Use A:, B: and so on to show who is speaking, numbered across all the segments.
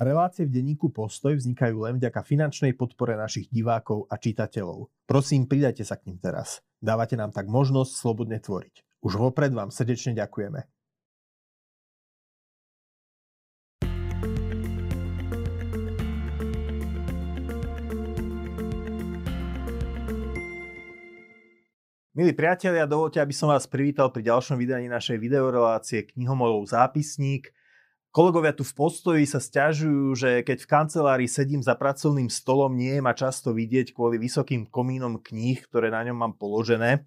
A: Relácie v denníku Postoj vznikajú len vďaka finančnej podpore našich divákov a čitateľov. Prosím, pridajte sa k ním teraz. Dávate nám tak možnosť slobodne tvoriť. Už vopred vám srdečne ďakujeme. Milí priatelia, dovolte, aby som vás privítal pri ďalšom vydaní našej videorelácie Knihomolov zápisník – Kolegovia tu v postoji sa stiažujú, že keď v kancelárii sedím za pracovným stolom, nie je ma často vidieť kvôli vysokým komínom kníh, ktoré na ňom mám položené.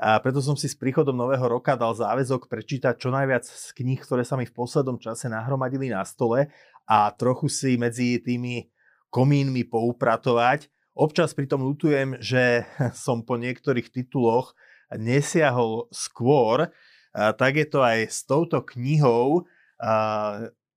A: A preto som si s príchodom nového roka dal záväzok prečítať čo najviac z kníh, ktoré sa mi v poslednom čase nahromadili na stole a trochu si medzi tými komínmi poupratovať. Občas pritom lutujem, že som po niektorých tituloch nesiahol skôr, a tak je to aj s touto knihou,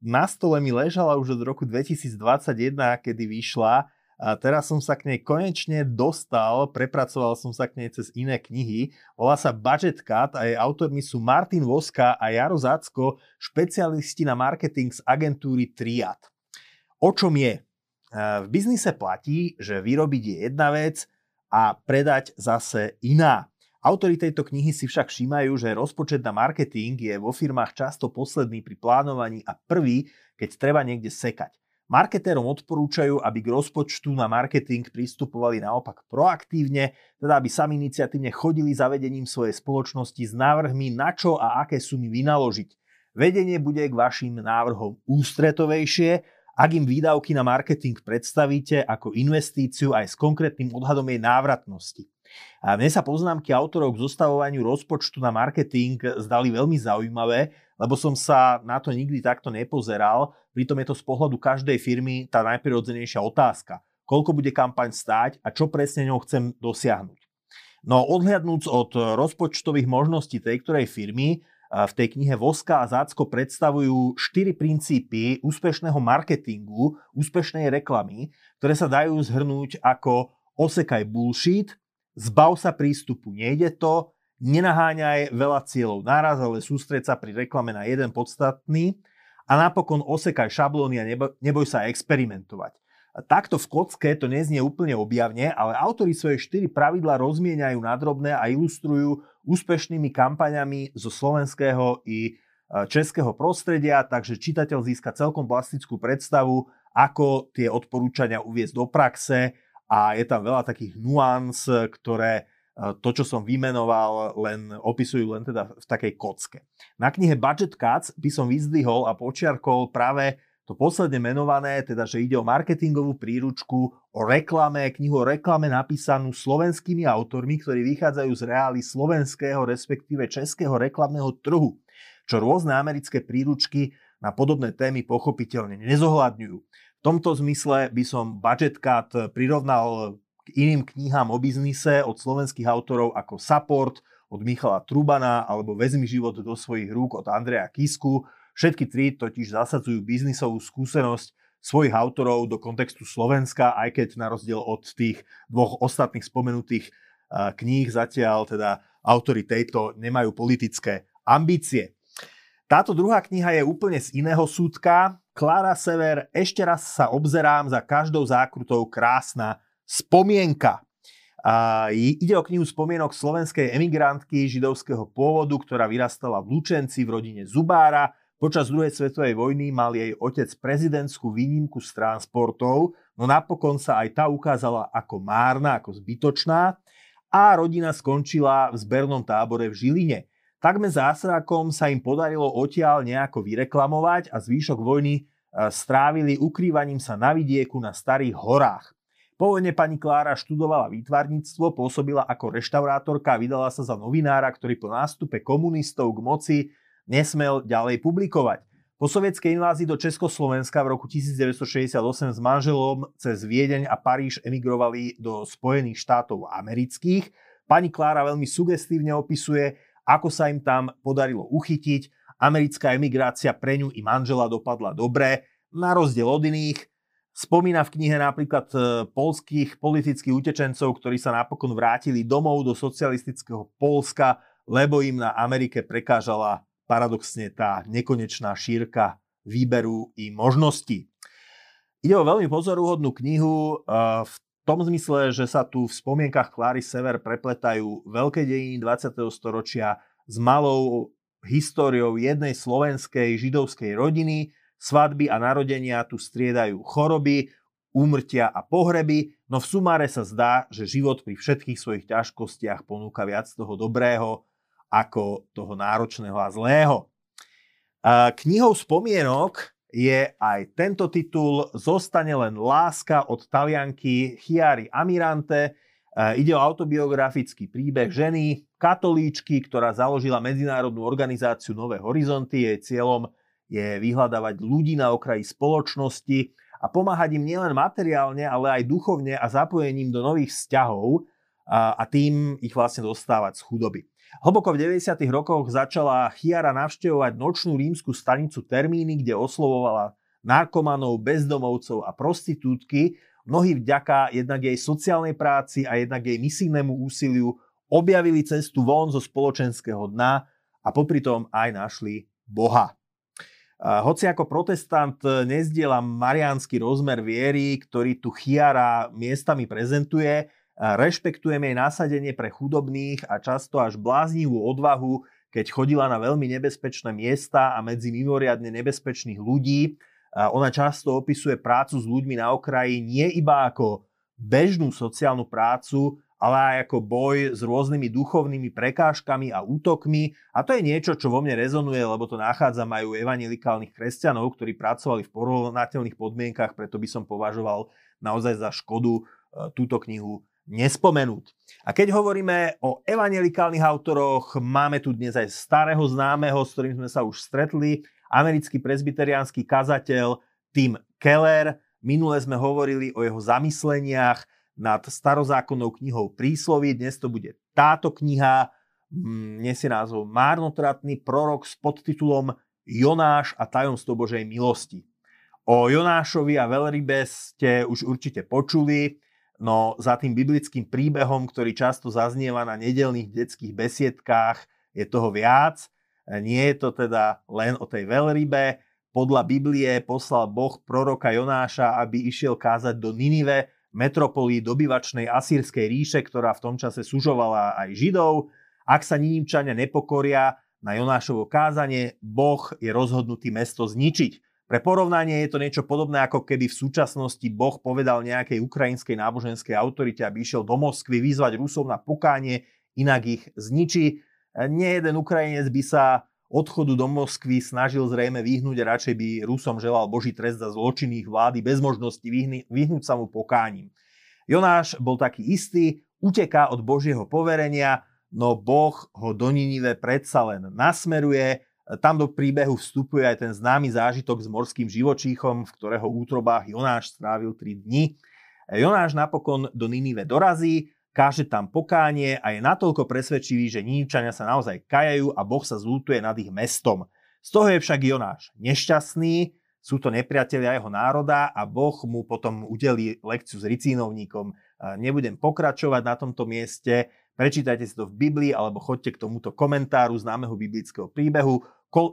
A: na stole mi ležala už od roku 2021, kedy vyšla. A teraz som sa k nej konečne dostal, prepracoval som sa k nej cez iné knihy. Volá sa Budget Cut a jej autormi sú Martin Voska a Jaro Zacko, špecialisti na marketing z agentúry Triad. O čom je? V biznise platí, že vyrobiť je jedna vec a predať zase iná. Autori tejto knihy si však všímajú, že rozpočet na marketing je vo firmách často posledný pri plánovaní a prvý, keď treba niekde sekať. Marketérom odporúčajú, aby k rozpočtu na marketing pristupovali naopak proaktívne, teda aby sami iniciatívne chodili za vedením svojej spoločnosti s návrhmi na čo a aké sumy vynaložiť. Vedenie bude k vašim návrhom ústretovejšie, ak im výdavky na marketing predstavíte ako investíciu aj s konkrétnym odhadom jej návratnosti. A mne sa poznámky autorov k zostavovaniu rozpočtu na marketing zdali veľmi zaujímavé, lebo som sa na to nikdy takto nepozeral. Pritom je to z pohľadu každej firmy tá najprirodzenejšia otázka. Koľko bude kampaň stáť a čo presne ňou chcem dosiahnuť. No odhľadnúc od rozpočtových možností tej ktorej firmy, v tej knihe Voska a Zácko predstavujú štyri princípy úspešného marketingu, úspešnej reklamy, ktoré sa dajú zhrnúť ako osekaj bullshit, zbav sa prístupu, nejde to, nenaháňaj veľa cieľov naraz, ale sústreď sa pri reklame na jeden podstatný a napokon osekaj šablóny a neboj sa experimentovať. A takto v kocke to neznie úplne objavne, ale autori svoje štyri pravidla rozmieňajú na drobné a ilustrujú úspešnými kampaňami zo slovenského i e, českého prostredia, takže čitateľ získa celkom plastickú predstavu, ako tie odporúčania uviezť do praxe a je tam veľa takých nuans, ktoré e, to, čo som vymenoval, len opisujú len teda v takej kocke. Na knihe Budget Cuts by som vyzdvihol a počiarkol práve to posledne menované, teda že ide o marketingovú príručku, o reklame, knihu o reklame napísanú slovenskými autormi, ktorí vychádzajú z reály slovenského, respektíve českého reklamného trhu, čo rôzne americké príručky na podobné témy pochopiteľne nezohľadňujú. Tomto zmysle by som Budget Cut prirovnal k iným knihám o biznise od slovenských autorov ako Support od Michala Trubana alebo Vezmi život do svojich rúk od Andreja Kisku. Všetky tri totiž zasadzujú biznisovú skúsenosť svojich autorov do kontextu Slovenska, aj keď na rozdiel od tých dvoch ostatných spomenutých kníh zatiaľ teda autory tejto nemajú politické ambície. Táto druhá kniha je úplne z iného súdka, Klára Sever, ešte raz sa obzerám za každou zákrutou krásna spomienka. A ide o knihu spomienok slovenskej emigrantky židovského pôvodu, ktorá vyrastala v Lučenci v rodine Zubára. Počas druhej svetovej vojny mal jej otec prezidentskú výnimku z transportov, no napokon sa aj tá ukázala ako márna, ako zbytočná a rodina skončila v zbernom tábore v Žiline. Takmer zásrakom sa im podarilo odtiaľ nejako vyreklamovať a zvýšok vojny strávili ukrývaním sa na vidieku na starých horách. Po vojne pani Klára študovala výtvarníctvo, pôsobila ako reštaurátorka a vydala sa za novinára, ktorý po nástupe komunistov k moci nesmel ďalej publikovať. Po sovietskej invázii do Československa v roku 1968 s manželom cez Viedeň a Paríž emigrovali do Spojených štátov amerických. Pani Klára veľmi sugestívne opisuje, ako sa im tam podarilo uchytiť. Americká emigrácia pre ňu i manžela dopadla dobre, na rozdiel od iných. Spomína v knihe napríklad e, polských politických utečencov, ktorí sa napokon vrátili domov do socialistického Polska, lebo im na Amerike prekážala paradoxne tá nekonečná šírka výberu i možností. Ide o veľmi pozoruhodnú knihu v tom zmysle, že sa tu v spomienkach Kláry Sever prepletajú veľké dejiny 20. storočia s malou históriou jednej slovenskej židovskej rodiny. Svadby a narodenia tu striedajú choroby, úmrtia a pohreby, no v sumáre sa zdá, že život pri všetkých svojich ťažkostiach ponúka viac toho dobrého ako toho náročného a zlého. Knihou spomienok je aj tento titul Zostane len láska od talianky Chiari Amirante. E, ide o autobiografický príbeh ženy, katolíčky, ktorá založila medzinárodnú organizáciu Nové horizonty. Jej cieľom je vyhľadávať ľudí na okraji spoločnosti a pomáhať im nielen materiálne, ale aj duchovne a zapojením do nových vzťahov a, a tým ich vlastne dostávať z chudoby. Hlboko v 90. rokoch začala Chiara navštevovať nočnú rímsku stanicu Termíny, kde oslovovala narkomanov, bezdomovcov a prostitútky, mnohí vďaka jednak jej sociálnej práci a jednak jej misijnému úsiliu objavili cestu von zo spoločenského dna a popri tom aj našli Boha. Hoci ako protestant nezdielam mariánsky rozmer viery, ktorý tu Chiara miestami prezentuje, rešpektujem jej násadenie pre chudobných a často až bláznivú odvahu, keď chodila na veľmi nebezpečné miesta a medzi mimoriadne nebezpečných ľudí. Ona často opisuje prácu s ľuďmi na okraji nie iba ako bežnú sociálnu prácu, ale aj ako boj s rôznymi duchovnými prekážkami a útokmi. A to je niečo, čo vo mne rezonuje, lebo to nachádza majú evangelikálnych kresťanov, ktorí pracovali v porovnateľných podmienkach, preto by som považoval naozaj za škodu e, túto knihu nespomenúť. A keď hovoríme o evangelikálnych autoroch, máme tu dnes aj starého známeho, s ktorým sme sa už stretli, americký presbyteriánsky kazateľ Tim Keller. Minule sme hovorili o jeho zamysleniach nad starozákonnou knihou Prísloví. Dnes to bude táto kniha, mm, nesie názov Márnotratný prorok s podtitulom Jonáš a tajomstvo Božej milosti. O Jonášovi a Veľrybe ste už určite počuli. No za tým biblickým príbehom, ktorý často zaznieva na nedelných detských besiedkách, je toho viac. Nie je to teda len o tej veľrybe. Podľa Biblie poslal Boh proroka Jonáša, aby išiel kázať do Ninive, metropolí dobyvačnej asýrskej ríše, ktorá v tom čase sužovala aj Židov. Ak sa Ninimčania nepokoria na Jonášovo kázanie, Boh je rozhodnutý mesto zničiť. Pre porovnanie je to niečo podobné, ako keby v súčasnosti Boh povedal nejakej ukrajinskej náboženskej autorite, aby išiel do Moskvy vyzvať Rusov na pokánie, inak ich zničí. Nie jeden Ukrajinec by sa odchodu do Moskvy snažil zrejme vyhnúť a radšej by Rusom želal Boží trest za zločiny vlády bez možnosti vyhnúť sa mu pokáním. Jonáš bol taký istý, uteká od Božieho poverenia, no Boh ho do Ninive predsa len nasmeruje, tam do príbehu vstupuje aj ten známy zážitok s morským živočíchom, v ktorého útrobách Jonáš strávil 3 dni. Jonáš napokon do Ninive dorazí, káže tam pokánie a je natoľko presvedčivý, že Ninivčania sa naozaj kajajú a Boh sa zútuje nad ich mestom. Z toho je však Jonáš nešťastný, sú to nepriatelia jeho národa a Boh mu potom udelí lekciu s ricínovníkom. Nebudem pokračovať na tomto mieste, prečítajte si to v Biblii alebo choďte k tomuto komentáru známeho biblického príbehu.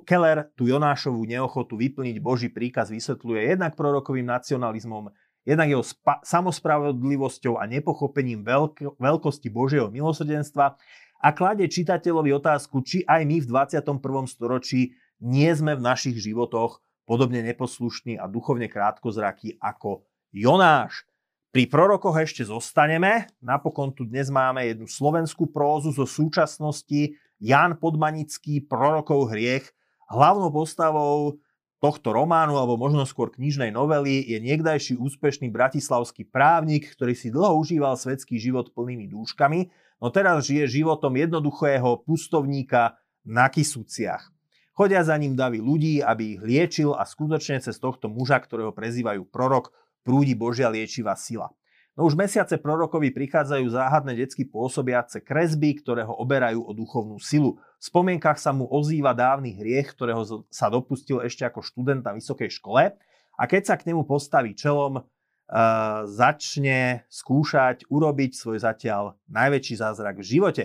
A: Keller tú Jonášovú neochotu vyplniť Boží príkaz vysvetľuje jednak prorokovým nacionalizmom, jednak jeho spa- samospravodlivosťou a nepochopením veľk- veľkosti Božieho milosrdenstva a klade čitateľovi otázku, či aj my v 21. storočí nie sme v našich životoch podobne neposlušní a duchovne krátkozrakí ako Jonáš. Pri prorokoch ešte zostaneme. Napokon tu dnes máme jednu slovenskú prózu zo súčasnosti, Jan Podmanický, Prorokov hriech. Hlavnou postavou tohto románu, alebo možno skôr knižnej novely, je niekdajší úspešný bratislavský právnik, ktorý si dlho užíval svetský život plnými dúškami, no teraz žije životom jednoduchého pustovníka na Kisúciach. Chodia za ním davy ľudí, aby ich liečil a skutočne cez tohto muža, ktorého prezývajú prorok, prúdi Božia liečivá sila. No už mesiace prorokovi prichádzajú záhadné detsky pôsobiace kresby, ktoré ho oberajú o duchovnú silu. V spomienkach sa mu ozýva dávny hriech, ktorého sa dopustil ešte ako študent na vysokej škole a keď sa k nemu postaví čelom, uh, začne skúšať urobiť svoj zatiaľ najväčší zázrak v živote.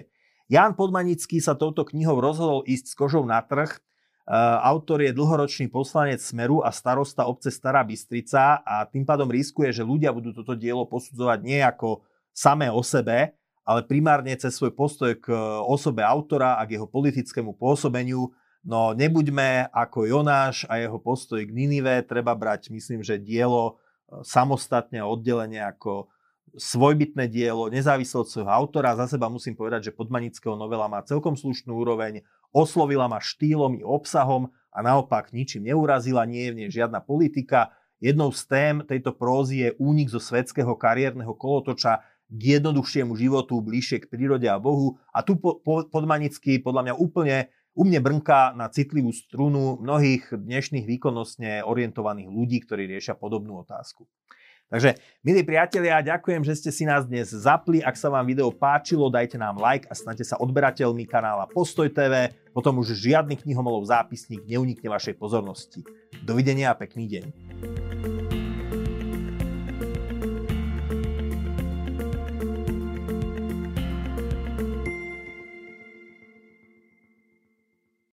A: Ján Podmanický sa touto knihou rozhodol ísť s kožou na trh autor je dlhoročný poslanec Smeru a starosta obce Stará Bystrica a tým pádom riskuje, že ľudia budú toto dielo posudzovať nie ako samé o sebe, ale primárne cez svoj postoj k osobe autora a k jeho politickému pôsobeniu. No nebuďme ako Jonáš a jeho postoj k Ninive, treba brať, myslím, že dielo e, samostatne a oddelenie ako svojbytné dielo, nezávisle od svojho autora. Za seba musím povedať, že Podmanického novela má celkom slušnú úroveň, oslovila ma štýlom i obsahom a naopak ničím neurazila, nie je v nej žiadna politika. Jednou z tém tejto prózy je únik zo svetského kariérneho kolotoča k jednoduchšiemu životu, bližšie k prírode a Bohu. A tu po, po, Podmanický podľa mňa úplne u mne brnká na citlivú strunu mnohých dnešných výkonnostne orientovaných ľudí, ktorí riešia podobnú otázku. Takže, milí priatelia, ďakujem, že ste si nás dnes zapli. Ak sa vám video páčilo, dajte nám like a stante sa odberateľmi kanála Postoj TV. Potom už žiadny knihomolov zápisník neunikne vašej pozornosti. Dovidenia a pekný deň.